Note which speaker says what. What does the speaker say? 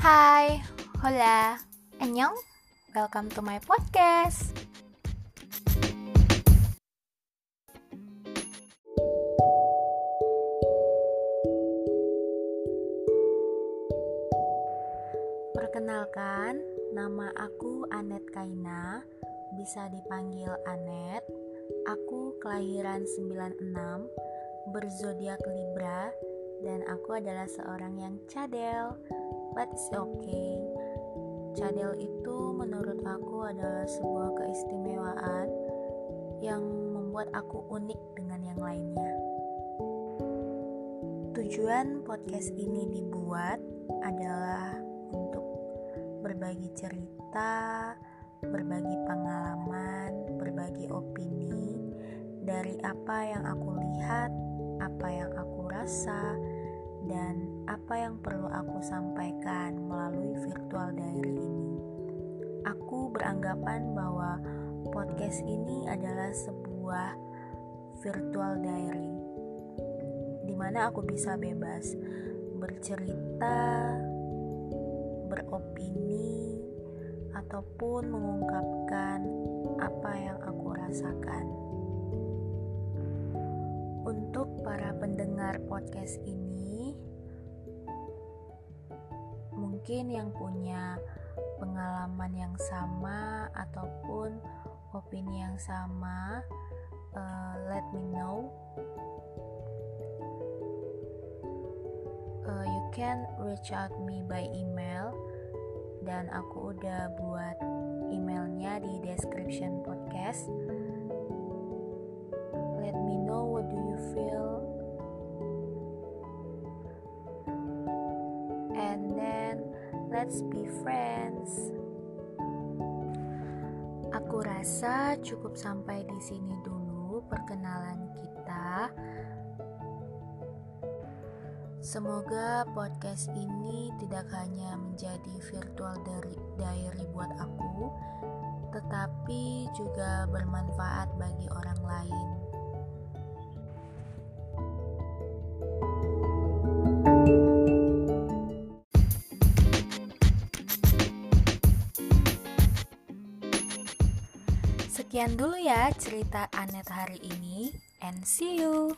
Speaker 1: Hai, hola, annyeong, welcome to my podcast. Perkenalkan, nama aku Anet Kaina, bisa dipanggil Anet. Aku kelahiran 96, berzodiak Libra, dan aku adalah seorang yang cadel, but it's okay. Cadel itu menurut aku adalah sebuah keistimewaan yang membuat aku unik dengan yang lainnya. Tujuan podcast ini dibuat adalah untuk berbagi cerita, berbagi pengalaman, berbagi opini dari apa yang aku lihat, apa yang aku rasa, dan apa yang perlu aku sampaikan melalui virtual diary ini. Aku beranggapan bahwa podcast ini adalah sebuah virtual diary di mana aku bisa bebas bercerita, beropini, ataupun mengungkapkan apa yang aku rasakan. Untuk para pendengar podcast ini, mungkin yang punya pengalaman yang sama ataupun opini yang sama, uh, let me know. Uh, you can reach out me by email dan aku udah buat emailnya di description podcast. Let me know what do you feel let's be friends. Aku rasa cukup sampai di sini dulu perkenalan kita. Semoga podcast ini tidak hanya menjadi virtual dari diary buat aku, tetapi juga bermanfaat bagi orang lain. Sekian dulu ya cerita Anet hari ini, and see you.